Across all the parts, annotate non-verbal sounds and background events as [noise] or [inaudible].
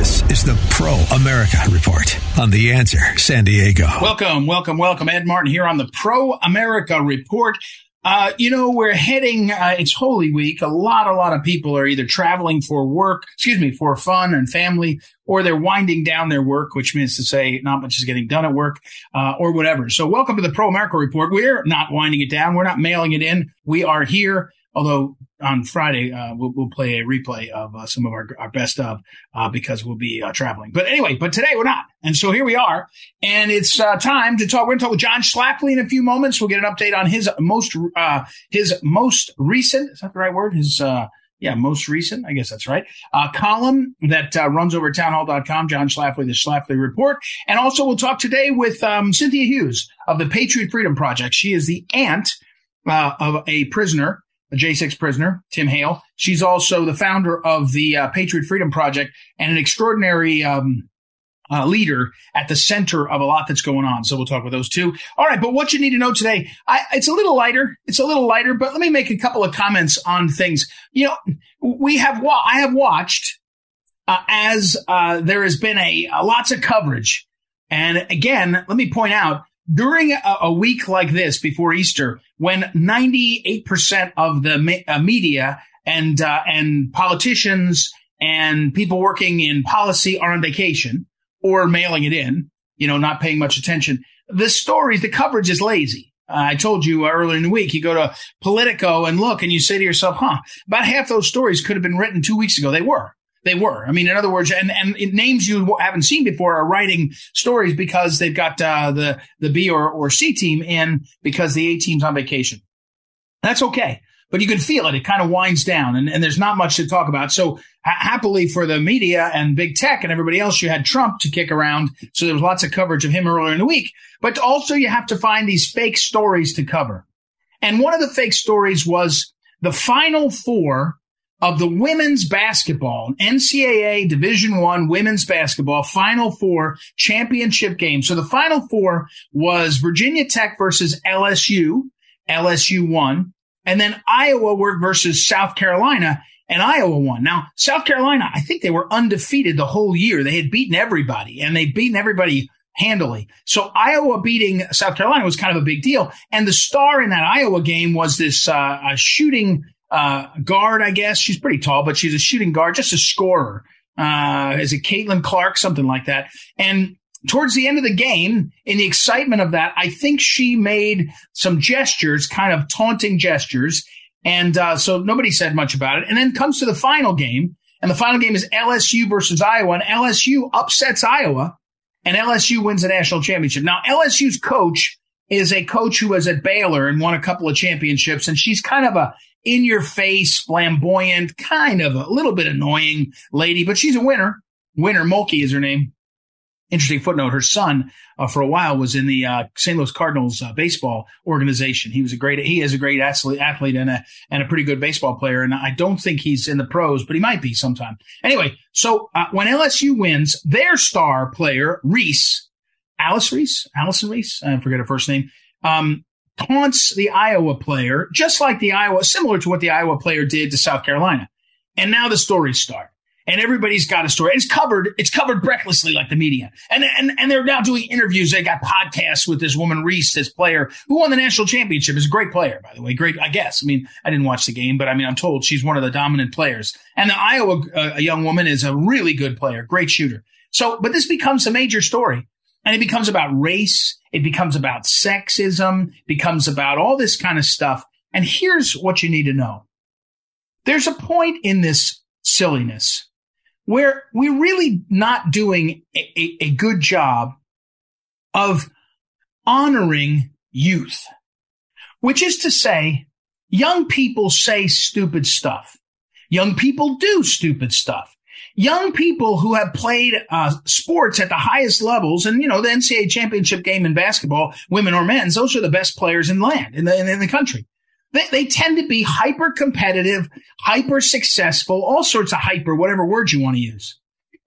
This is the Pro America Report on The Answer San Diego. Welcome, welcome, welcome. Ed Martin here on the Pro America Report. Uh, you know, we're heading, uh, it's Holy Week. A lot, a lot of people are either traveling for work, excuse me, for fun and family, or they're winding down their work, which means to say not much is getting done at work, uh, or whatever. So welcome to the Pro America Report. We're not winding it down. We're not mailing it in. We are here Although on Friday uh, we'll, we'll, play a replay of uh, some of our, our best of uh, because we'll be uh, traveling. But anyway, but today we're not, and so here we are, and it's uh, time to talk. We're going to talk with John Schlafly in a few moments. We'll get an update on his most uh, his most recent. Is that the right word? His uh yeah, most recent. I guess that's right. Uh, column that runs over townhall.com. John Schlafly, the Schlafly Report, and also we'll talk today with um, Cynthia Hughes of the Patriot Freedom Project. She is the aunt of a prisoner a J6 prisoner, Tim Hale. She's also the founder of the uh, Patriot Freedom Project and an extraordinary um, uh, leader at the center of a lot that's going on. So we'll talk with those two. All right, but what you need to know today, I, it's a little lighter. It's a little lighter, but let me make a couple of comments on things. You know, we have wa- I have watched uh, as uh, there has been a, a lots of coverage, and again, let me point out during a, a, week like this before Easter, when 98% of the me- uh, media and, uh, and politicians and people working in policy are on vacation or mailing it in, you know, not paying much attention, the stories, the coverage is lazy. Uh, I told you earlier in the week, you go to Politico and look and you say to yourself, huh, about half those stories could have been written two weeks ago. They were. They were. I mean, in other words, and, and names you haven't seen before are writing stories because they've got uh, the the B or, or C team in because the A team's on vacation. That's okay, but you can feel it. It kind of winds down, and, and there's not much to talk about. So ha- happily for the media and big tech and everybody else, you had Trump to kick around. So there was lots of coverage of him earlier in the week. But also, you have to find these fake stories to cover. And one of the fake stories was the final four of the women's basketball, NCAA Division One women's basketball Final Four championship game. So the Final Four was Virginia Tech versus LSU. LSU won, and then Iowa versus South Carolina, and Iowa won. Now South Carolina, I think they were undefeated the whole year. They had beaten everybody, and they'd beaten everybody handily. So Iowa beating South Carolina was kind of a big deal. And the star in that Iowa game was this uh, shooting uh, guard, I guess. She's pretty tall, but she's a shooting guard, just a scorer. Uh, is it Caitlin Clark? Something like that. And towards the end of the game, in the excitement of that, I think she made some gestures, kind of taunting gestures. And uh, so nobody said much about it. And then comes to the final game. And the final game is LSU versus Iowa. And LSU upsets Iowa. And LSU wins the national championship. Now, LSU's coach is a coach who was at Baylor and won a couple of championships. And she's kind of a in your face, flamboyant, kind of a little bit annoying lady, but she's a winner. Winner Mulkey is her name. Interesting footnote. Her son, uh, for a while, was in the uh, St. Louis Cardinals uh, baseball organization. He was a great, he is a great athlete, athlete and a and a pretty good baseball player. And I don't think he's in the pros, but he might be sometime. Anyway, so uh, when LSU wins, their star player Reese, Alice Reese, Allison Reese, I forget her first name. Um, taunts the Iowa player, just like the Iowa, similar to what the Iowa player did to South Carolina. And now the stories start. And everybody's got a story. It's covered. It's covered recklessly, like the media. And and and they're now doing interviews. They got podcasts with this woman Reese, this player who won the national championship. Is a great player, by the way. Great, I guess. I mean, I didn't watch the game, but I mean, I'm told she's one of the dominant players. And the Iowa uh, young woman is a really good player, great shooter. So, but this becomes a major story, and it becomes about race it becomes about sexism, becomes about all this kind of stuff. And here's what you need to know. There's a point in this silliness where we're really not doing a, a, a good job of honoring youth, which is to say, young people say stupid stuff. Young people do stupid stuff. Young people who have played uh, sports at the highest levels, and you know the NCAA championship game in basketball, women or men's, those are the best players in land in the in, the country. They, they tend to be hyper competitive, hyper successful, all sorts of hyper, whatever words you want to use.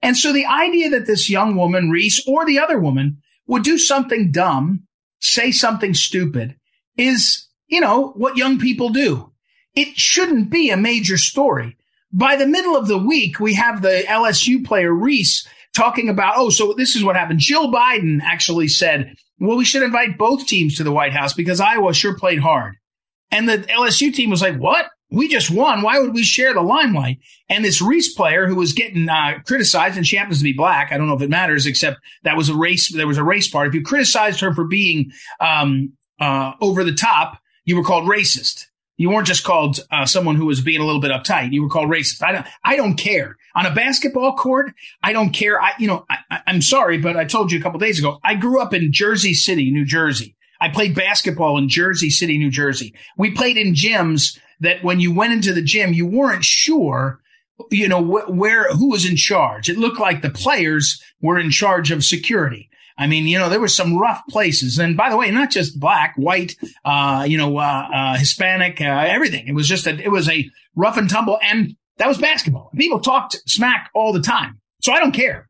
And so the idea that this young woman, Reese, or the other woman would do something dumb, say something stupid, is you know what young people do. It shouldn't be a major story by the middle of the week, we have the LSU player Reese talking about, oh, so this is what happened. Jill Biden actually said, well, we should invite both teams to the White House because Iowa sure played hard. And the LSU team was like, what? We just won. Why would we share the limelight? And this Reese player who was getting uh, criticized, and she happens to be black. I don't know if it matters, except that was a race. There was a race part. If you criticized her for being um, uh, over the top, you were called racist. You weren't just called uh, someone who was being a little bit uptight. You were called racist. I don't, I don't care. On a basketball court, I don't care. I, you know, I, am sorry, but I told you a couple days ago, I grew up in Jersey City, New Jersey. I played basketball in Jersey City, New Jersey. We played in gyms that when you went into the gym, you weren't sure, you know, wh- where, who was in charge. It looked like the players were in charge of security. I mean, you know, there were some rough places. And by the way, not just black, white, uh, you know, uh, uh, Hispanic, uh, everything. It was just a, it was a rough and tumble. And that was basketball. People talked smack all the time. So I don't care.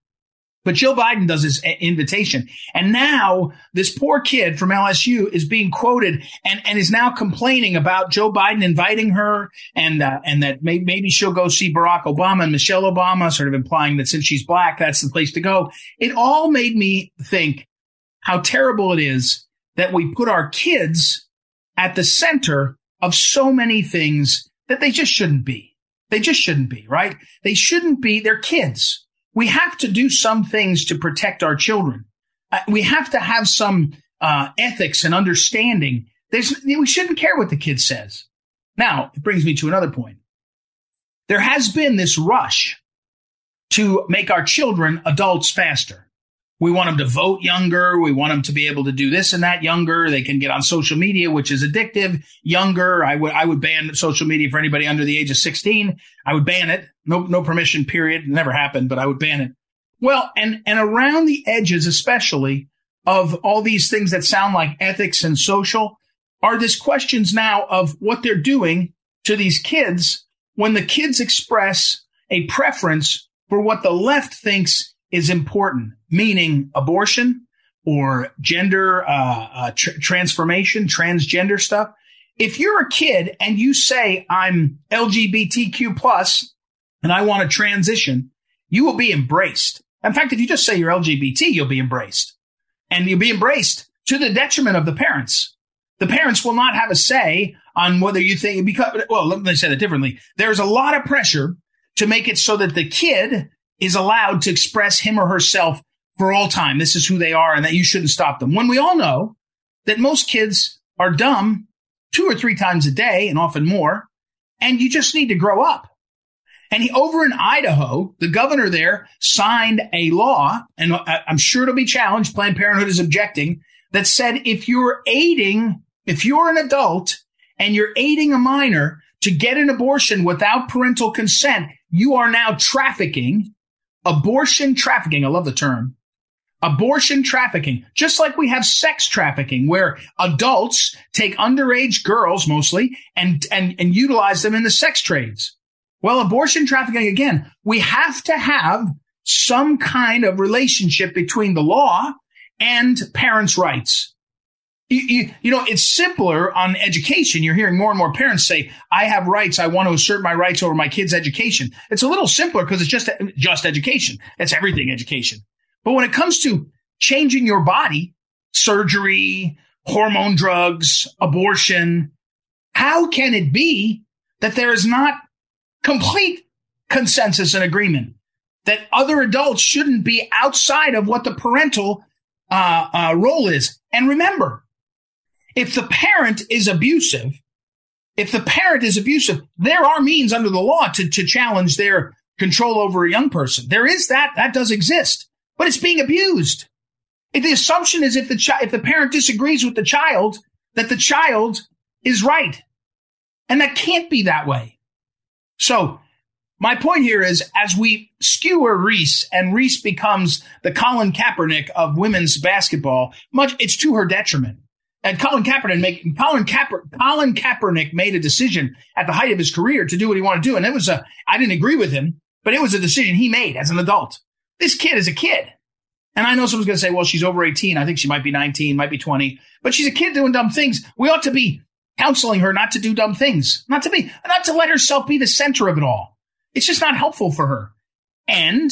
But Joe Biden does his invitation. And now this poor kid from LSU is being quoted and, and is now complaining about Joe Biden inviting her and, uh, and that may, maybe she'll go see Barack Obama and Michelle Obama, sort of implying that since she's black, that's the place to go. It all made me think how terrible it is that we put our kids at the center of so many things that they just shouldn't be. They just shouldn't be, right? They shouldn't be. They're kids we have to do some things to protect our children. Uh, we have to have some uh, ethics and understanding. There's, we shouldn't care what the kid says. Now, it brings me to another point. There has been this rush to make our children adults faster. We want them to vote younger. We want them to be able to do this and that younger. They can get on social media, which is addictive. Younger. I would, I would ban social media for anybody under the age of 16. I would ban it. No, no permission, period. It never happened, but I would ban it. Well, and, and around the edges, especially of all these things that sound like ethics and social are this questions now of what they're doing to these kids when the kids express a preference for what the left thinks is important, meaning abortion or gender uh, uh, tr- transformation, transgender stuff. If you're a kid and you say I'm LGBTQ plus and I want to transition, you will be embraced. In fact, if you just say you're LGBT, you'll be embraced, and you'll be embraced to the detriment of the parents. The parents will not have a say on whether you think because well, let me say that differently. There's a lot of pressure to make it so that the kid is allowed to express him or herself for all time. This is who they are and that you shouldn't stop them. When we all know that most kids are dumb two or three times a day and often more, and you just need to grow up. And he, over in Idaho, the governor there signed a law, and I'm sure it'll be challenged. Planned Parenthood is objecting that said if you're aiding, if you're an adult and you're aiding a minor to get an abortion without parental consent, you are now trafficking abortion trafficking. I love the term. Abortion trafficking, just like we have sex trafficking, where adults take underage girls mostly and, and, and utilize them in the sex trades. Well, abortion trafficking, again, we have to have some kind of relationship between the law and parents' rights. You, you, you, know, it's simpler on education. You're hearing more and more parents say, I have rights. I want to assert my rights over my kid's education. It's a little simpler because it's just, just education. It's everything education. But when it comes to changing your body, surgery, hormone drugs, abortion, how can it be that there is not complete consensus and agreement that other adults shouldn't be outside of what the parental uh, uh, role is? And remember, if the parent is abusive, if the parent is abusive, there are means under the law to, to challenge their control over a young person. There is that, that does exist, but it's being abused. If the assumption is if the child, if the parent disagrees with the child, that the child is right. And that can't be that way. So My point here is as we skewer Reese and Reese becomes the Colin Kaepernick of women's basketball, much it's to her detriment. And Colin Kaepernick make Colin Colin Kaepernick made a decision at the height of his career to do what he wanted to do. And it was a I didn't agree with him, but it was a decision he made as an adult. This kid is a kid. And I know someone's going to say, well, she's over 18. I think she might be 19, might be 20, but she's a kid doing dumb things. We ought to be counseling her not to do dumb things, not to be, not to let herself be the center of it all. It's just not helpful for her. And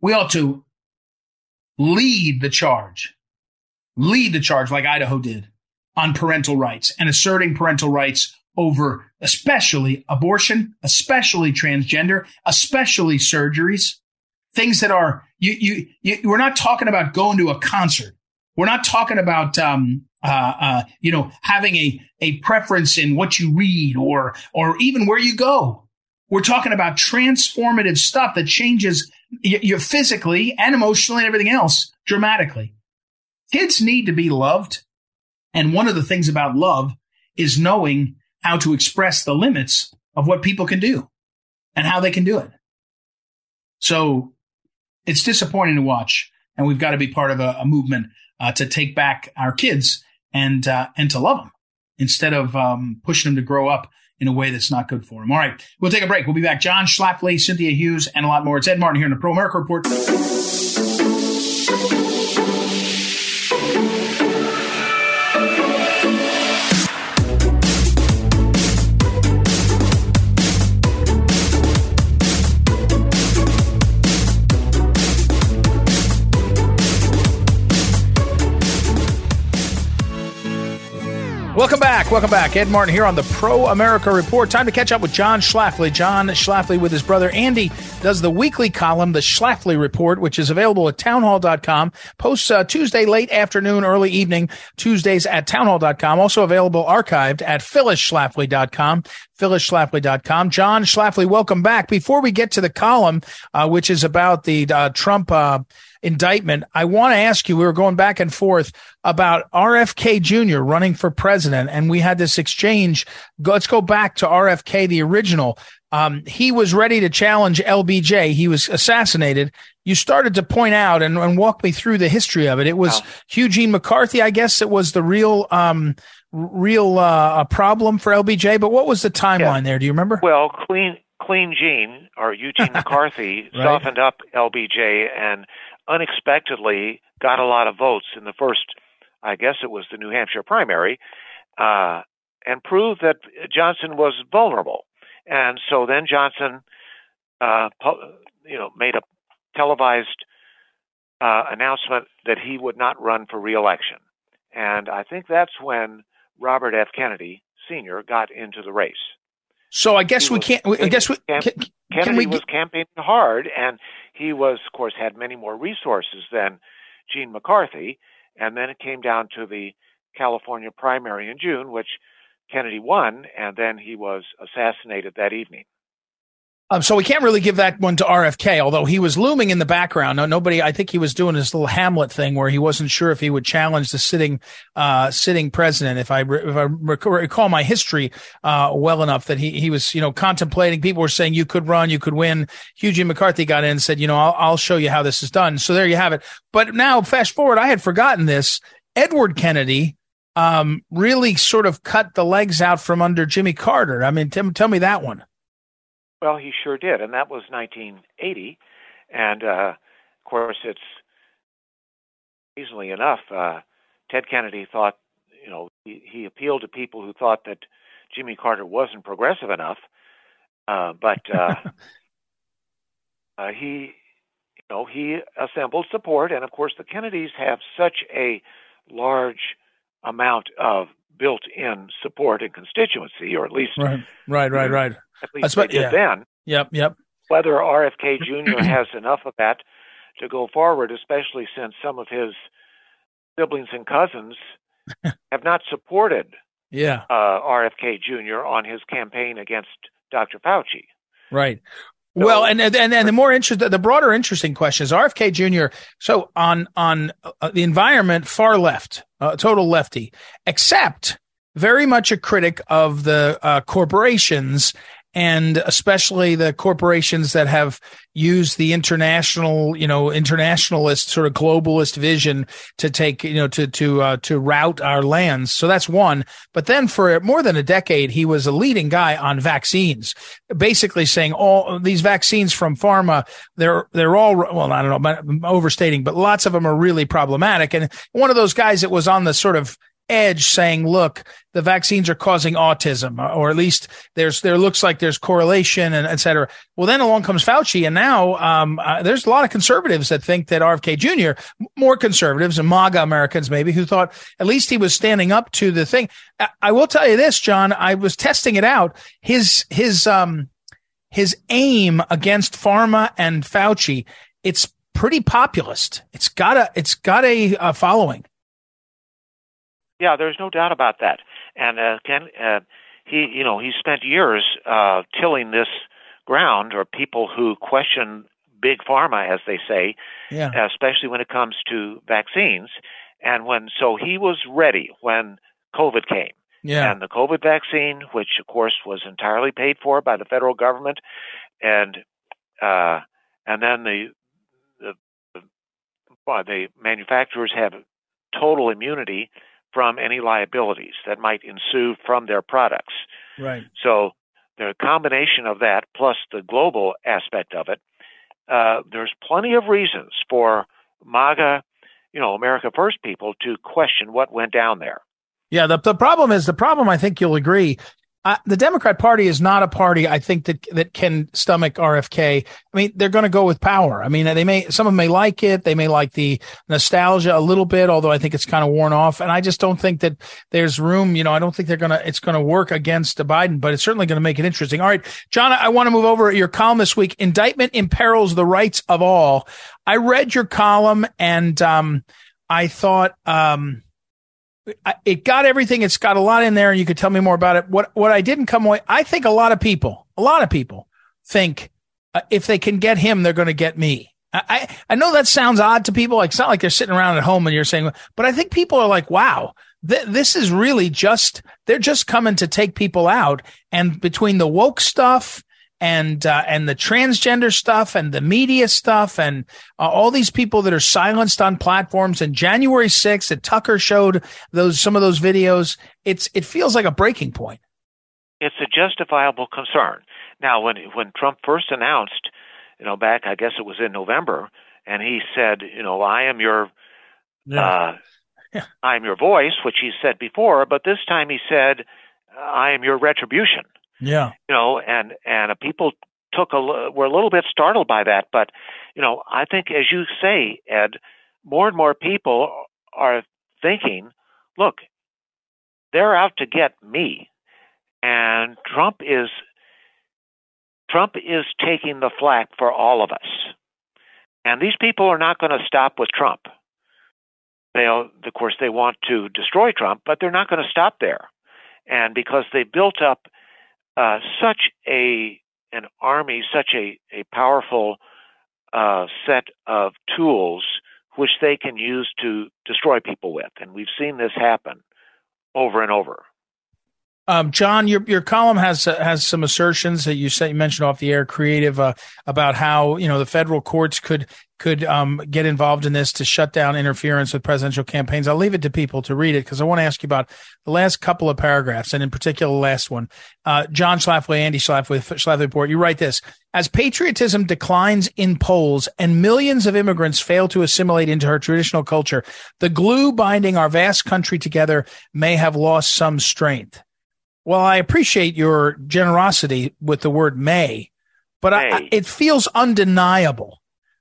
we ought to lead the charge, lead the charge like Idaho did on parental rights and asserting parental rights over especially abortion, especially transgender, especially surgeries, things that are, you, you, you we're not talking about going to a concert. We're not talking about, um, uh, uh, you know, having a, a preference in what you read or, or even where you go. We're talking about transformative stuff that changes you physically and emotionally and everything else dramatically. Kids need to be loved. And one of the things about love is knowing how to express the limits of what people can do and how they can do it. So it's disappointing to watch. And we've got to be part of a, a movement uh, to take back our kids and, uh, and to love them instead of um, pushing them to grow up in a way that's not good for them. All right. We'll take a break. We'll be back. John Schlafly, Cynthia Hughes, and a lot more. It's Ed Martin here in the Pro America Report. Welcome back. Ed Martin here on the Pro America Report. Time to catch up with John Schlafly. John Schlafly with his brother Andy does the weekly column, the Schlafly Report, which is available at townhall.com. Posts uh, Tuesday late afternoon, early evening, Tuesdays at townhall.com. Also available archived at phyllisschlafly.com phyllisschlafly.com. John Schlafly, welcome back. Before we get to the column, uh, which is about the uh, Trump uh, indictment, I want to ask you, we were going back and forth about RFK Jr. running for president, and we had this exchange. Let's go back to RFK, the original. Um, he was ready to challenge LBJ. He was assassinated. You started to point out and, and walk me through the history of it. It was wow. Eugene McCarthy, I guess it was the real, um, real, uh, problem for LBJ. But what was the timeline yeah. there? Do you remember? Well, clean, clean Gene or Eugene [laughs] McCarthy right. softened up LBJ and unexpectedly got a lot of votes in the first, I guess it was the New Hampshire primary, uh, and proved that Johnson was vulnerable. And so then Johnson, uh, you know, made a televised uh, announcement that he would not run for reelection. And I think that's when Robert F. Kennedy Sr. got into the race. So I guess he we can't. I guess we can, Kennedy we, was campaigning hard, and he was, of course, had many more resources than Gene McCarthy. And then it came down to the California primary in June, which Kennedy won, and then he was assassinated that evening. Um, so we can't really give that one to RFK, although he was looming in the background. No, nobody, I think he was doing his little Hamlet thing where he wasn't sure if he would challenge the sitting, uh, sitting president. If I, if I recall my history, uh, well enough that he, he was, you know, contemplating, people were saying you could run, you could win. Eugene McCarthy got in and said, you know, I'll, I'll show you how this is done. So there you have it. But now fast forward, I had forgotten this. Edward Kennedy, um, really sort of cut the legs out from under Jimmy Carter. I mean, t- tell me that one. Well, he sure did, and that was 1980. And uh, of course, it's easily enough. Uh, Ted Kennedy thought, you know, he, he appealed to people who thought that Jimmy Carter wasn't progressive enough. Uh, but uh, [laughs] uh, he, you know, he assembled support, and of course, the Kennedys have such a large amount of built-in support and constituency, or at least right, right, right, right. At least did yeah. then. Yep, yep. Whether RFK [clears throat] Jr. has enough of that to go forward, especially since some of his siblings and cousins [laughs] have not supported yeah. uh, RFK Jr. on his campaign against Dr. Fauci. Right. So, well, and and and the more interest, the broader interesting question is RFK Jr. So on on uh, the environment, far left, uh, total lefty, except very much a critic of the uh, corporations and especially the corporations that have used the international, you know, internationalist sort of globalist vision to take, you know, to to uh, to route our lands. So that's one. But then for more than a decade, he was a leading guy on vaccines, basically saying all these vaccines from pharma, they're they're all well, I don't know, I'm overstating, but lots of them are really problematic. And one of those guys that was on the sort of edge saying, look, the vaccines are causing autism, or at least there's, there looks like there's correlation and et cetera. Well, then along comes Fauci. And now, um, uh, there's a lot of conservatives that think that RFK Jr., more conservatives and MAGA Americans maybe who thought at least he was standing up to the thing. I, I will tell you this, John, I was testing it out. His, his, um, his aim against pharma and Fauci, it's pretty populist. It's got a, it's got a, a following. Yeah, there's no doubt about that. And uh, Ken, uh, he, you know, he spent years uh, tilling this ground, or people who question big pharma, as they say, yeah. especially when it comes to vaccines. And when so he was ready when COVID came. Yeah. And the COVID vaccine, which of course was entirely paid for by the federal government, and uh, and then the the, the, the manufacturers have total immunity from any liabilities that might ensue from their products. Right. So the combination of that plus the global aspect of it, uh, there's plenty of reasons for MAGA, you know, America First people to question what went down there. Yeah, the, the problem is the problem. I think you'll agree the Democrat Party is not a party I think that that can stomach RFK. I mean, they're going to go with power. I mean, they may some of them may like it, they may like the nostalgia a little bit, although I think it's kind of worn off. And I just don't think that there's room. You know, I don't think they're gonna it's going to work against Biden, but it's certainly going to make it interesting. All right, John, I want to move over your column this week. Indictment imperils the rights of all. I read your column and um, I thought. Um, it got everything. It's got a lot in there, and you could tell me more about it. What what I didn't come away. I think a lot of people, a lot of people think uh, if they can get him, they're going to get me. I, I know that sounds odd to people. Like it's not like they're sitting around at home and you're saying, but I think people are like, wow, th- this is really just they're just coming to take people out. And between the woke stuff and uh, and the transgender stuff and the media stuff and uh, all these people that are silenced on platforms. And January 6th that Tucker showed those some of those videos. It's it feels like a breaking point. It's a justifiable concern. Now when when Trump first announced you know back I guess it was in November and he said you know I am your yeah. uh yeah. I am your voice which he said before but this time he said I am your retribution yeah. You know, and and people took a were a little bit startled by that, but you know, I think as you say, Ed, more and more people are thinking, look, they're out to get me. And Trump is Trump is taking the flak for all of us. And these people are not going to stop with Trump. They, of course, they want to destroy Trump, but they're not going to stop there. And because they built up uh, such a an army, such a a powerful uh, set of tools which they can use to destroy people with, and we've seen this happen over and over. Um, John, your your column has uh, has some assertions that you said you mentioned off the air, creative uh, about how you know the federal courts could could um, get involved in this to shut down interference with presidential campaigns. I'll leave it to people to read it because I want to ask you about the last couple of paragraphs and in particular the last one. Uh, John Schlafly, Andy Schlafly, Schlafly Report. You write this as patriotism declines in polls and millions of immigrants fail to assimilate into her traditional culture. The glue binding our vast country together may have lost some strength. Well, I appreciate your generosity with the word may, but may. I, it feels undeniable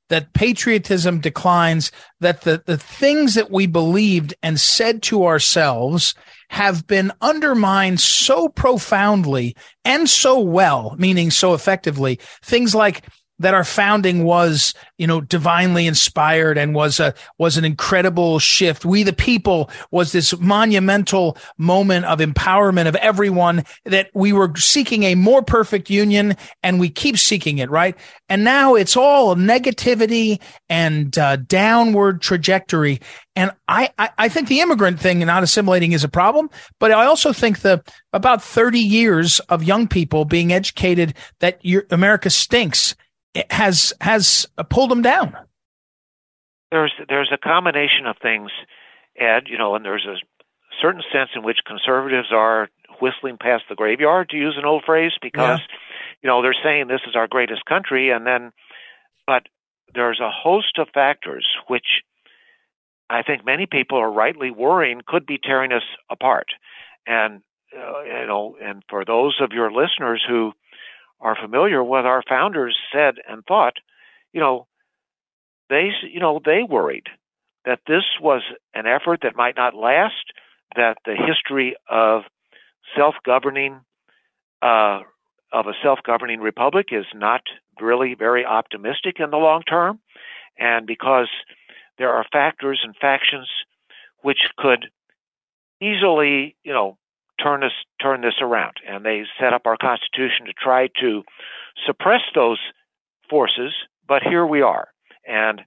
that patriotism declines, that the, the things that we believed and said to ourselves have been undermined so profoundly and so well, meaning so effectively. Things like that our founding was, you know, divinely inspired and was a, was an incredible shift. We the people was this monumental moment of empowerment of everyone that we were seeking a more perfect union and we keep seeking it, right? And now it's all negativity and uh, downward trajectory. And I, I, I think the immigrant thing and not assimilating is a problem, but I also think the about 30 years of young people being educated that your, America stinks has has pulled them down. There's there's a combination of things, Ed. You know, and there's a certain sense in which conservatives are whistling past the graveyard, to use an old phrase, because yeah. you know they're saying this is our greatest country, and then, but there's a host of factors which I think many people are rightly worrying could be tearing us apart, and uh, you know, and for those of your listeners who are familiar with what our founders said and thought, you know, they you know they worried that this was an effort that might not last, that the history of self-governing uh, of a self-governing republic is not really very optimistic in the long term, and because there are factors and factions which could easily, you know, turn this turn this around. And they set up our Constitution to try to suppress those forces, but here we are. And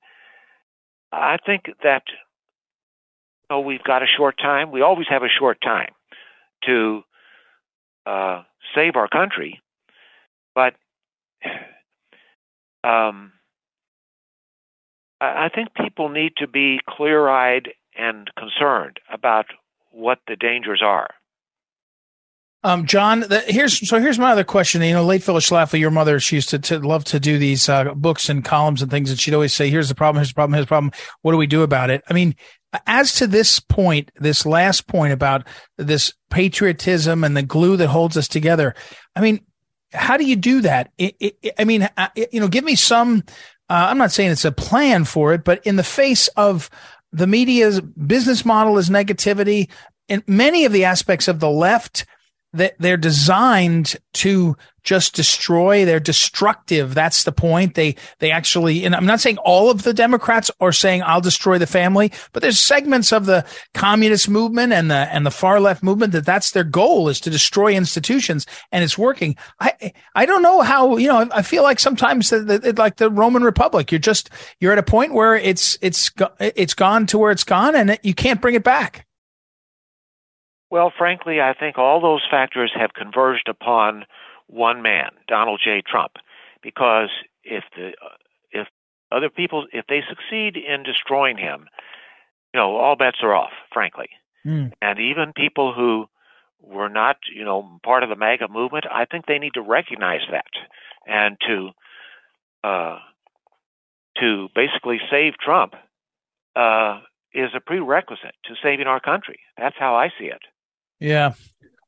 I think that you know, we've got a short time. We always have a short time to uh, save our country, but [sighs] um, I think people need to be clear-eyed and concerned about what the dangers are. Um, John, the, here's so here's my other question. You know, late Phyllis Schlafly, your mother, she used to, to love to do these uh, books and columns and things, and she'd always say, "Here's the problem. Here's the problem. Here's the problem. What do we do about it?" I mean, as to this point, this last point about this patriotism and the glue that holds us together, I mean, how do you do that? It, it, I mean, you know, give me some. Uh, I'm not saying it's a plan for it, but in the face of the media's business model is negativity, and many of the aspects of the left they're designed to just destroy. They're destructive. That's the point. They, they actually, and I'm not saying all of the Democrats are saying I'll destroy the family, but there's segments of the communist movement and the, and the far left movement that that's their goal is to destroy institutions and it's working. I, I don't know how, you know, I feel like sometimes like the Roman Republic, you're just, you're at a point where it's, it's, it's gone to where it's gone and you can't bring it back. Well, frankly, I think all those factors have converged upon one man, Donald J. Trump, because if the if other people if they succeed in destroying him, you know, all bets are off, frankly. Mm. And even people who were not, you know, part of the MAGA movement, I think they need to recognize that and to uh, to basically save Trump uh, is a prerequisite to saving our country. That's how I see it. Yeah.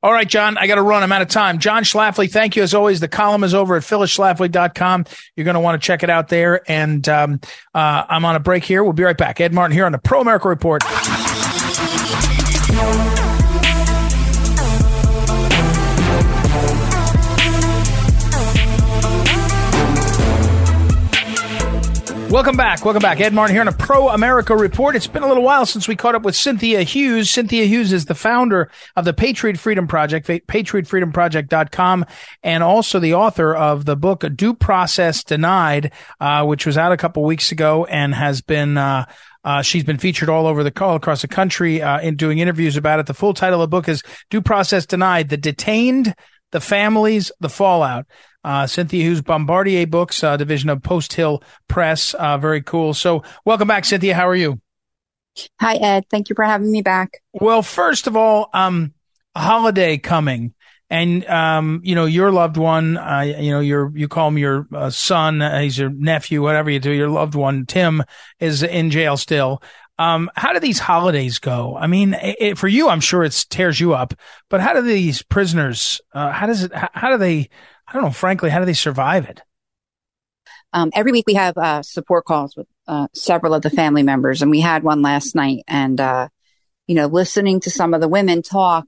All right, John, I got to run. I'm out of time. John Schlafly, thank you as always. The column is over at phyllisschlafly.com. You're going to want to check it out there. And um, uh, I'm on a break here. We'll be right back. Ed Martin here on the Pro America Report. Welcome back. Welcome back. Ed Martin here on a Pro America Report. It's been a little while since we caught up with Cynthia Hughes. Cynthia Hughes is the founder of the Patriot Freedom Project, patriotfreedomproject.com, and also the author of the book Due Process Denied, uh, which was out a couple weeks ago and has been, uh, uh, she's been featured all over the all across the country uh, in doing interviews about it. The full title of the book is "Due Process Denied: The Detained, the Families, the Fallout." Uh, Cynthia Hughes, Bombardier Books, uh, division of Post Hill Press. Uh, very cool. So, welcome back, Cynthia. How are you? Hi, Ed. Thank you for having me back. Well, first of all, um, holiday coming, and um, you know your loved one. Uh, you know your you call him your uh, son. Uh, he's your nephew, whatever you do. Your loved one, Tim, is in jail still. Um, how do these holidays go? I mean, it, for you, I'm sure it tears you up. But how do these prisoners? Uh, how does it? How, how do they? I don't know, frankly, how do they survive it? Um, every week we have uh, support calls with uh, several of the family members, and we had one last night. And uh, you know, listening to some of the women talk,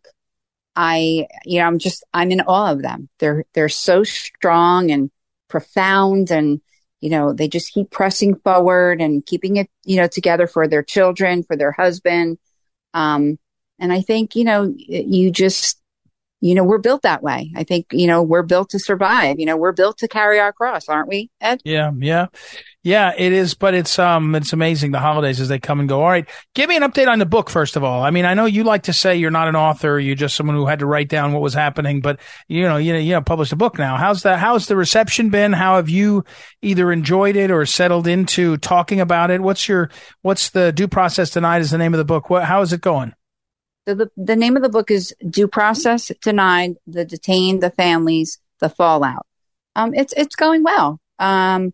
I, you know, I'm just I'm in awe of them. They're they're so strong and profound, and you know, they just keep pressing forward and keeping it, you know, together for their children, for their husband. Um, and I think, you know, you just, you know, we're built that way. I think, you know, we're built to survive. You know, we're built to carry our cross, aren't we, Ed? Yeah, yeah. Yeah, it is, but it's um it's amazing the holidays as they come and go. All right. Give me an update on the book first of all. I mean, I know you like to say you're not an author, you're just someone who had to write down what was happening, but you know, you know, you know, published a book now. How's the how's the reception been? How have you either enjoyed it or settled into talking about it? What's your what's the due process denied is the name of the book. What how is it going? The, the name of the book is Due Process Denied, The Detained, the Families, the Fallout. Um, it's, it's going well. Um,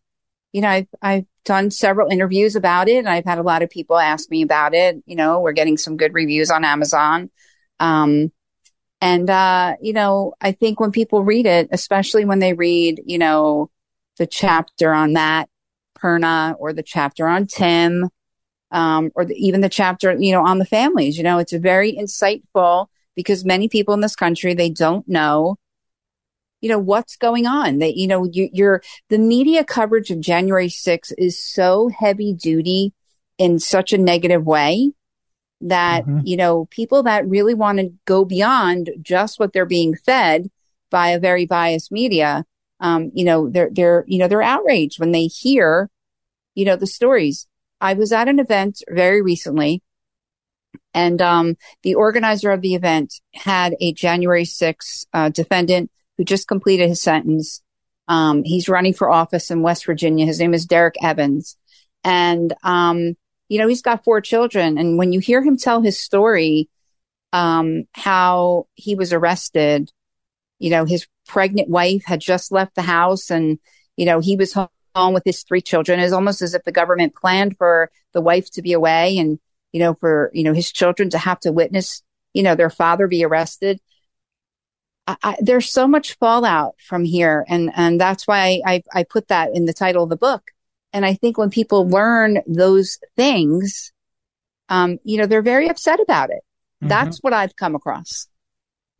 you know, I've, I've done several interviews about it and I've had a lot of people ask me about it. You know, we're getting some good reviews on Amazon. Um, and, uh, you know, I think when people read it, especially when they read, you know, the chapter on Matt Perna or the chapter on Tim, um, or the, even the chapter, you know, on the families, you know, it's very insightful because many people in this country, they don't know you know, what's going on that, you know, you, you're the media coverage of January 6th is so heavy duty in such a negative way that, mm-hmm. you know, people that really want to go beyond just what they're being fed by a very biased media, um, you know, they're, they're, you know, they're outraged when they hear, you know, the stories. I was at an event very recently and, um, the organizer of the event had a January 6th, uh, defendant who just completed his sentence. Um, he's running for office in West Virginia. His name is Derek Evans. And, um, you know, he's got four children. And when you hear him tell his story, um, how he was arrested, you know, his pregnant wife had just left the house and, you know, he was home with his three children. It's almost as if the government planned for the wife to be away and, you know, for, you know, his children to have to witness, you know, their father be arrested. I, there's so much fallout from here, and and that's why I I put that in the title of the book. And I think when people learn those things, um, you know, they're very upset about it. Mm-hmm. That's what I've come across.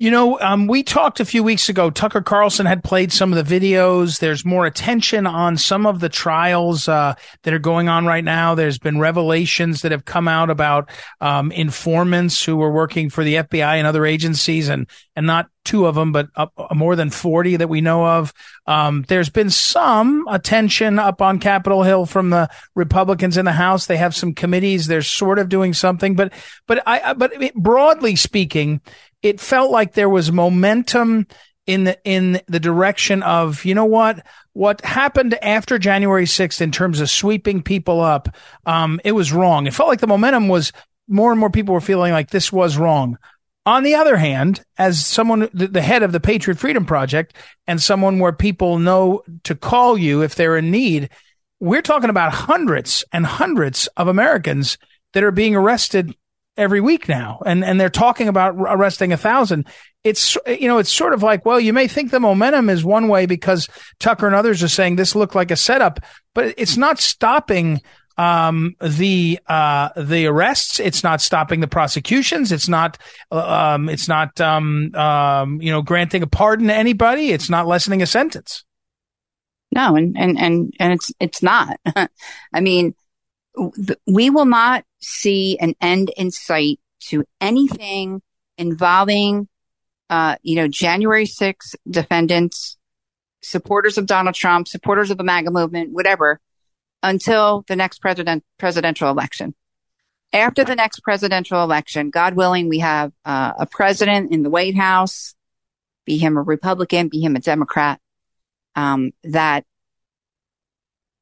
You know, um, we talked a few weeks ago. Tucker Carlson had played some of the videos. There's more attention on some of the trials uh, that are going on right now. There's been revelations that have come out about um, informants who were working for the FBI and other agencies, and and not two of them, but uh, more than 40 that we know of. Um, there's been some attention up on Capitol Hill from the Republicans in the House. They have some committees. They're sort of doing something, but but I but broadly speaking it felt like there was momentum in the in the direction of you know what? What happened after January 6th in terms of sweeping people up um, it was wrong. It felt like the momentum was more and more people were feeling like this was wrong. On the other hand as someone the head of the Patriot Freedom Project and someone where people know to call you if they're in need we're talking about hundreds and hundreds of Americans that are being arrested every week now and and they're talking about arresting a thousand. It's you know it's sort of like well you may think the momentum is one way because tucker and others are saying this looked like a setup but it's not stopping um, the uh, the arrests. It's not stopping the prosecutions. It's not uh, um, it's not um, um, you know granting a pardon to anybody. It's not lessening a sentence. No and and and, and it's it's not. [laughs] I mean we will not see an end in sight to anything involving, uh, you know, January 6th defendants, supporters of Donald Trump, supporters of the MAGA movement, whatever, until the next president presidential election. After the next presidential election, God willing, we have uh, a president in the White House, be him a Republican, be him a Democrat, um, that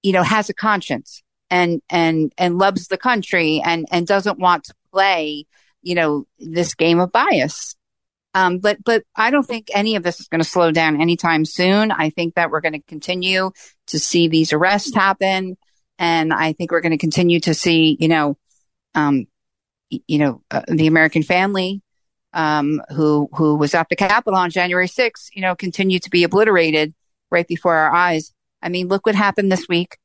you know has a conscience and and and loves the country and and doesn't want to play you know this game of bias um, but but I don't think any of this is going to slow down anytime soon. I think that we're going to continue to see these arrests happen, and I think we're going to continue to see, you know, um, you know, uh, the American family um, who who was at the Capitol on January 6th, you know, continue to be obliterated right before our eyes. I mean, look what happened this week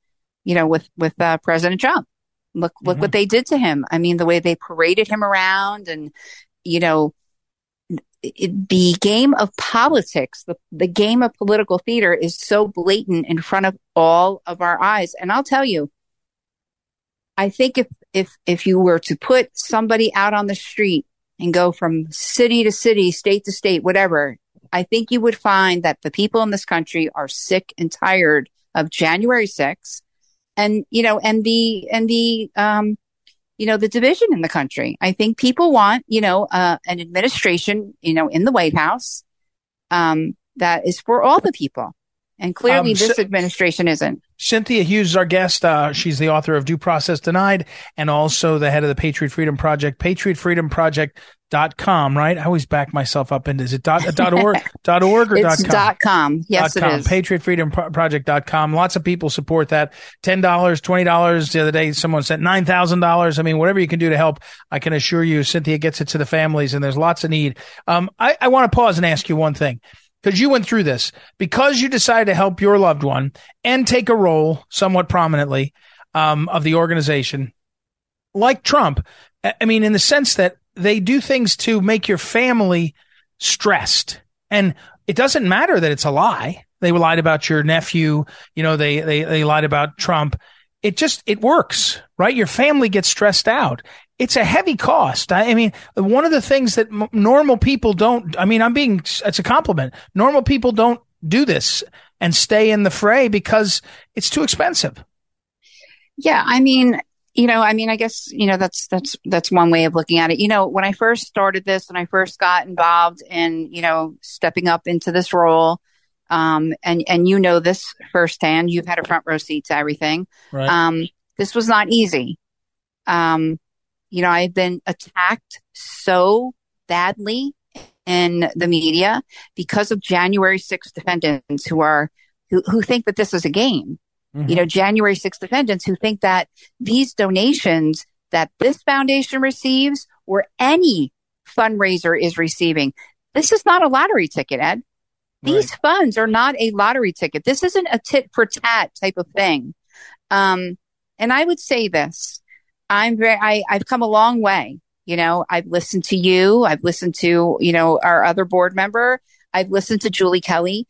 you know, with, with, uh, President Trump. Look, look mm-hmm. what they did to him. I mean, the way they paraded him around and, you know, the game of politics, the, the game of political theater is so blatant in front of all of our eyes. And I'll tell you, I think if, if, if you were to put somebody out on the street and go from city to city, state to state, whatever, I think you would find that the people in this country are sick and tired of January 6th and, you know, and the, and the, um, you know, the division in the country. I think people want, you know, uh, an administration, you know, in the White House, um, that is for all the people. And clearly um, this administration isn't. Cynthia Hughes is our guest. Uh, she's the author of Due Process Denied and also the head of the Patriot Freedom Project. Patriot Freedom Project, patriotfreedomproject.com, right? I always back myself up into, is it dot, dot org, [laughs] dot org or it's dot com? com. Yes, dot com. it is. Patriotfreedomproject.com. Lots of people support that. $10, $20. The other day, someone sent $9,000. I mean, whatever you can do to help, I can assure you, Cynthia gets it to the families and there's lots of need. Um, I, I want to pause and ask you one thing because you went through this because you decided to help your loved one and take a role somewhat prominently um, of the organization like Trump. I mean, in the sense that they do things to make your family stressed and it doesn't matter that it's a lie. They lied about your nephew. You know, they, they, they lied about Trump. It just, it works, right? Your family gets stressed out it's a heavy cost. I, mean, one of the things that m- normal people don't, I mean, I'm being, it's a compliment. Normal people don't do this and stay in the fray because it's too expensive. Yeah. I mean, you know, I mean, I guess, you know, that's, that's, that's one way of looking at it. You know, when I first started this and I first got involved in, you know, stepping up into this role, um, and, and you know this firsthand, you've had a front row seat to everything. Right. Um, this was not easy. Um, you know, I've been attacked so badly in the media because of January 6th defendants who are, who, who think that this is a game. Mm-hmm. You know, January 6th defendants who think that these donations that this foundation receives or any fundraiser is receiving, this is not a lottery ticket, Ed. These right. funds are not a lottery ticket. This isn't a tit for tat type of thing. Um, and I would say this, I'm very, I, I've come a long way. You know, I've listened to you. I've listened to, you know, our other board member. I've listened to Julie Kelly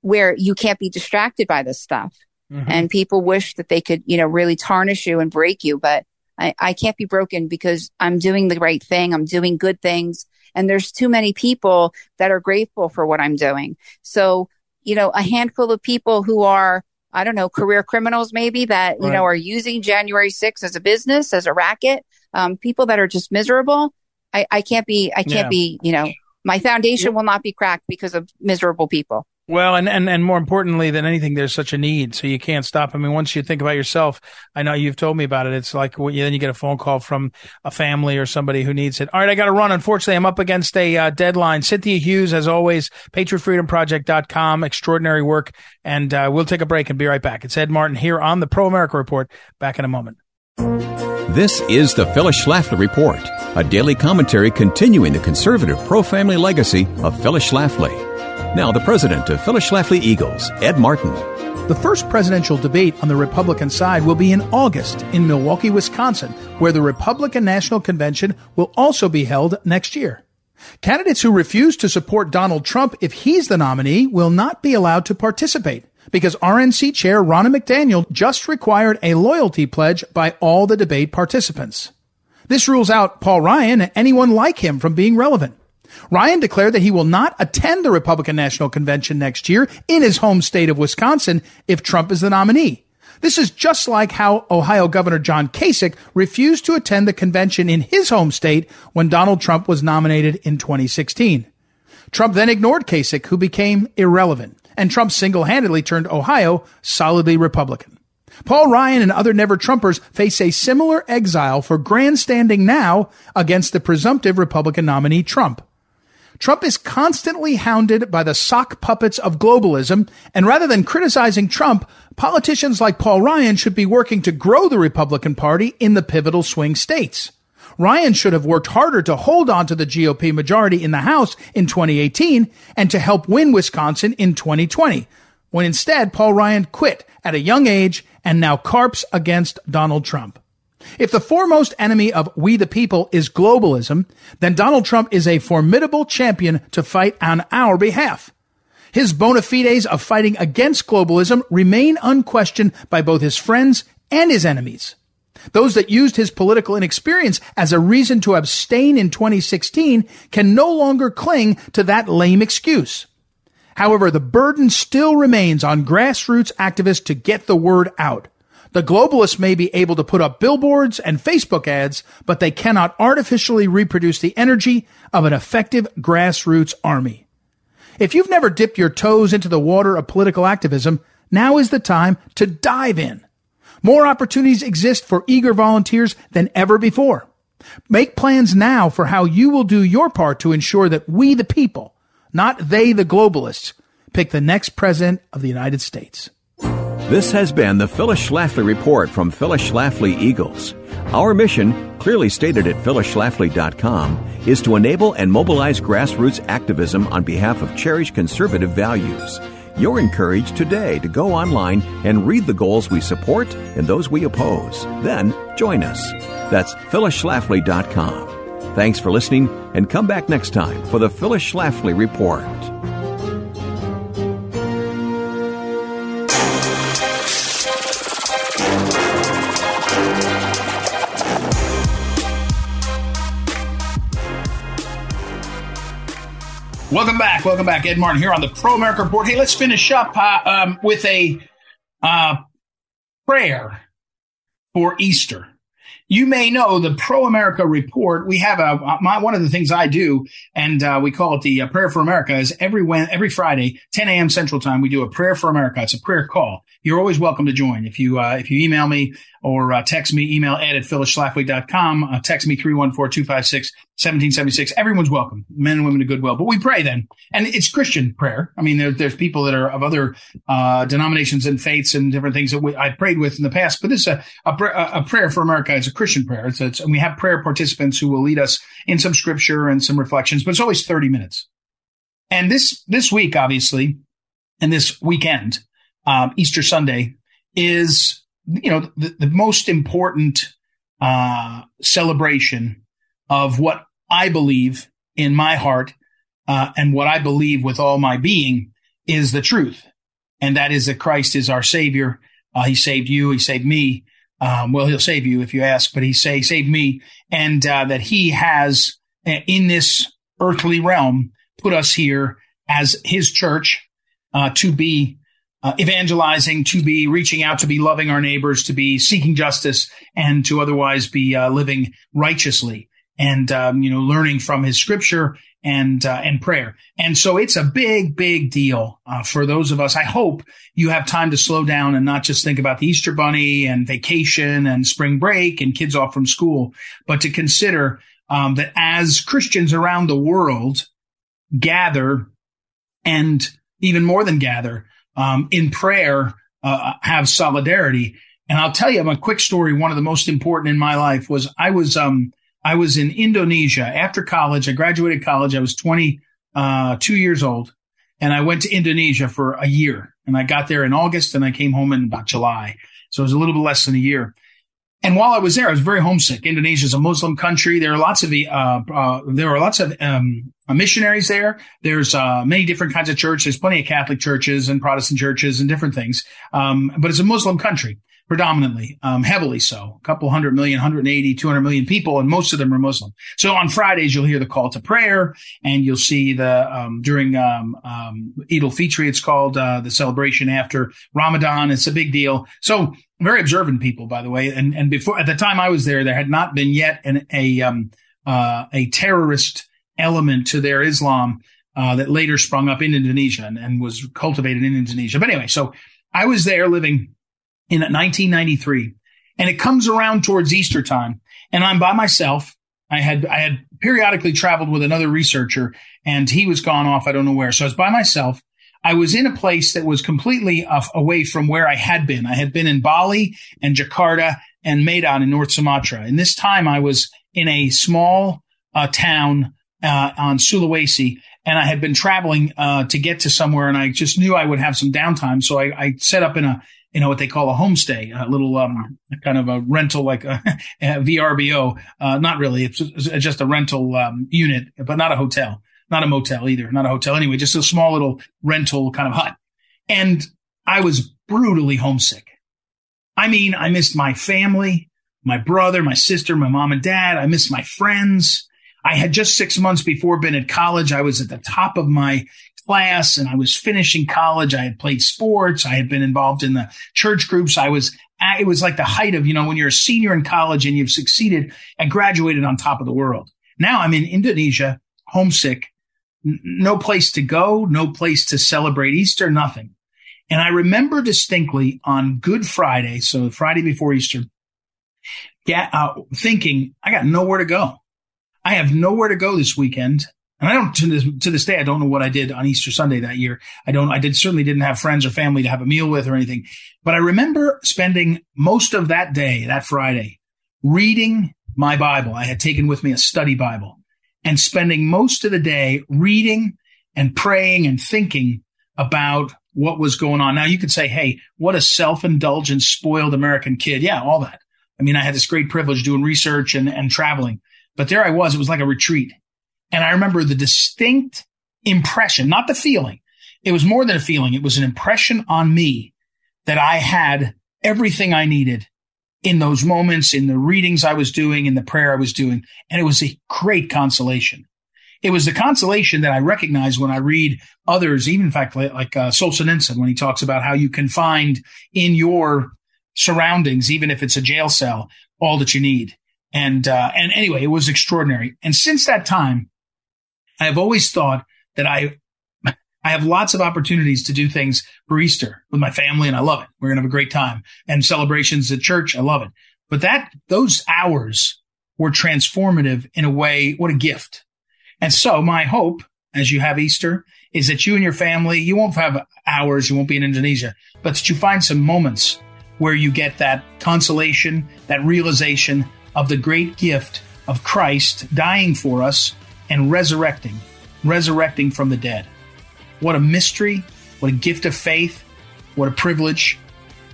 where you can't be distracted by this stuff. Mm-hmm. And people wish that they could, you know, really tarnish you and break you. But I, I can't be broken because I'm doing the right thing. I'm doing good things. And there's too many people that are grateful for what I'm doing. So, you know, a handful of people who are I don't know, career criminals maybe that, you right. know, are using January 6th as a business, as a racket. Um, people that are just miserable. I, I can't be, I can't yeah. be, you know, my foundation will not be cracked because of miserable people. Well, and, and, and more importantly than anything, there's such a need. So you can't stop. I mean, once you think about yourself, I know you've told me about it. It's like well, then you get a phone call from a family or somebody who needs it. All right. I got to run. Unfortunately, I'm up against a uh, deadline. Cynthia Hughes, as always, patriotfreedomproject.com, extraordinary work. And uh, we'll take a break and be right back. It's Ed Martin here on the Pro America Report. Back in a moment. This is the Phyllis Schlafly Report, a daily commentary continuing the conservative pro family legacy of Phyllis Schlafly. Now, the president of Phyllis Schlafly Eagles, Ed Martin. The first presidential debate on the Republican side will be in August in Milwaukee, Wisconsin, where the Republican National Convention will also be held next year. Candidates who refuse to support Donald Trump if he's the nominee will not be allowed to participate because RNC Chair Ronna McDaniel just required a loyalty pledge by all the debate participants. This rules out Paul Ryan and anyone like him from being relevant. Ryan declared that he will not attend the Republican National Convention next year in his home state of Wisconsin if Trump is the nominee. This is just like how Ohio Governor John Kasich refused to attend the convention in his home state when Donald Trump was nominated in 2016. Trump then ignored Kasich, who became irrelevant, and Trump single-handedly turned Ohio solidly Republican. Paul Ryan and other never Trumpers face a similar exile for grandstanding now against the presumptive Republican nominee Trump. Trump is constantly hounded by the sock puppets of globalism, and rather than criticizing Trump, politicians like Paul Ryan should be working to grow the Republican Party in the pivotal swing states. Ryan should have worked harder to hold on to the GOP majority in the House in 2018 and to help win Wisconsin in 2020, when instead Paul Ryan quit at a young age and now carps against Donald Trump. If the foremost enemy of we the people is globalism, then Donald Trump is a formidable champion to fight on our behalf. His bona fides of fighting against globalism remain unquestioned by both his friends and his enemies. Those that used his political inexperience as a reason to abstain in 2016 can no longer cling to that lame excuse. However, the burden still remains on grassroots activists to get the word out. The globalists may be able to put up billboards and Facebook ads, but they cannot artificially reproduce the energy of an effective grassroots army. If you've never dipped your toes into the water of political activism, now is the time to dive in. More opportunities exist for eager volunteers than ever before. Make plans now for how you will do your part to ensure that we, the people, not they, the globalists, pick the next president of the United States. This has been the Phyllis Schlafly Report from Phyllis Schlafly Eagles. Our mission, clearly stated at phyllisschlafly.com, is to enable and mobilize grassroots activism on behalf of cherished conservative values. You're encouraged today to go online and read the goals we support and those we oppose. Then join us. That's phyllisschlafly.com. Thanks for listening and come back next time for the Phyllis Schlafly Report. Welcome back. Welcome back. Ed Martin here on the Pro America Report. Hey, let's finish up uh, um, with a uh, prayer for Easter. You may know the Pro America Report. We have a my, one of the things I do, and uh, we call it the uh, Prayer for America. Is every every Friday, 10 a.m. Central Time, we do a prayer for America. It's a prayer call. You're always welcome to join. If you uh, if you email me or uh, text me, email ed at phyllisschlafly.com, uh, text me 314-256-1776. Everyone's welcome, men and women of goodwill. But we pray then. And it's Christian prayer. I mean, there, there's people that are of other uh, denominations and faiths and different things that we, I prayed with in the past. But this is a, a, a prayer for America. It's a Christian prayer. It's, it's, and we have prayer participants who will lead us in some scripture and some reflections, but it's always 30 minutes. And this, this week, obviously, and this weekend, um, Easter Sunday is you know, the, the most important uh, celebration of what I believe in my heart uh, and what I believe with all my being is the truth. And that is that Christ is our Savior. Uh, he saved you. He saved me. Um, well, he'll save you if you ask, but he say saved me, and uh, that he has uh, in this earthly realm put us here as his church uh, to be uh, evangelizing, to be reaching out, to be loving our neighbors, to be seeking justice, and to otherwise be uh, living righteously, and um, you know, learning from His Scripture and uh, and prayer. And so it's a big, big deal uh, for those of us. I hope you have time to slow down and not just think about the Easter Bunny and vacation and spring break and kids off from school, but to consider um, that as Christians around the world gather and even more than gather um, in prayer uh, have solidarity. And I'll tell you a quick story. One of the most important in my life was I was um, I was in Indonesia after college. I graduated college. I was 22 uh, years old, and I went to Indonesia for a year. And I got there in August, and I came home in about July. So it was a little bit less than a year. And while I was there, I was very homesick. Indonesia is a Muslim country. There are lots of uh, uh, there are lots of um, missionaries there. There's uh, many different kinds of churches. There's plenty of Catholic churches and Protestant churches and different things. Um, but it's a Muslim country predominantly, um, heavily so. A couple hundred million, 180, 200 million people, and most of them are Muslim. So on Fridays, you'll hear the call to prayer, and you'll see the um, during um, um, Eid al-Fitr, it's called uh, the celebration after Ramadan. It's a big deal. So very observant people, by the way. And and before at the time I was there, there had not been yet an, a um, uh, a terrorist element to their Islam uh, that later sprung up in Indonesia and, and was cultivated in Indonesia. But anyway, so I was there living in 1993 and it comes around towards Easter time and I'm by myself. I had, I had periodically traveled with another researcher and he was gone off. I don't know where. So I was by myself. I was in a place that was completely off, away from where I had been. I had been in Bali and Jakarta and Medan in North Sumatra. And this time I was in a small uh, town uh, on Sulawesi and I had been traveling uh, to get to somewhere and I just knew I would have some downtime. So I, I set up in a you know, what they call a homestay, a little, um, kind of a rental, like a, [laughs] a VRBO. Uh, not really. It's just a rental, um, unit, but not a hotel, not a motel either, not a hotel anyway, just a small little rental kind of hut. And I was brutally homesick. I mean, I missed my family, my brother, my sister, my mom and dad. I missed my friends. I had just six months before been at college. I was at the top of my class and I was finishing college. I had played sports. I had been involved in the church groups. I was, it was like the height of, you know, when you're a senior in college and you've succeeded and graduated on top of the world. Now I'm in Indonesia, homesick, n- no place to go, no place to celebrate Easter, nothing. And I remember distinctly on Good Friday, so Friday before Easter, get, uh, thinking, I got nowhere to go. I have nowhere to go this weekend. And I don't to this, to this day, I don't know what I did on Easter Sunday that year. I don't, I did certainly didn't have friends or family to have a meal with or anything, but I remember spending most of that day, that Friday, reading my Bible. I had taken with me a study Bible and spending most of the day reading and praying and thinking about what was going on. Now you could say, Hey, what a self-indulgent, spoiled American kid. Yeah, all that. I mean, I had this great privilege doing research and, and traveling, but there I was. It was like a retreat. And I remember the distinct impression, not the feeling. It was more than a feeling. It was an impression on me that I had everything I needed in those moments, in the readings I was doing, in the prayer I was doing. And it was a great consolation. It was the consolation that I recognize when I read others, even in fact, like, uh, Solzhenitsyn, when he talks about how you can find in your surroundings, even if it's a jail cell, all that you need. And, uh, and anyway, it was extraordinary. And since that time, I have always thought that I, [laughs] I have lots of opportunities to do things for Easter with my family and I love it. We're going to have a great time and celebrations at church. I love it. But that, those hours were transformative in a way. What a gift. And so my hope as you have Easter is that you and your family, you won't have hours, you won't be in Indonesia, but that you find some moments where you get that consolation, that realization of the great gift of Christ dying for us and resurrecting, resurrecting from the dead. What a mystery. What a gift of faith. What a privilege.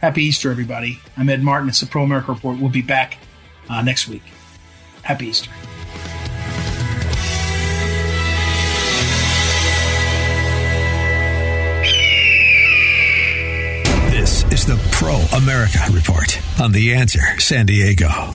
Happy Easter, everybody. I'm Ed Martin. It's the Pro America Report. We'll be back uh, next week. Happy Easter. This is the Pro America Report on The Answer San Diego.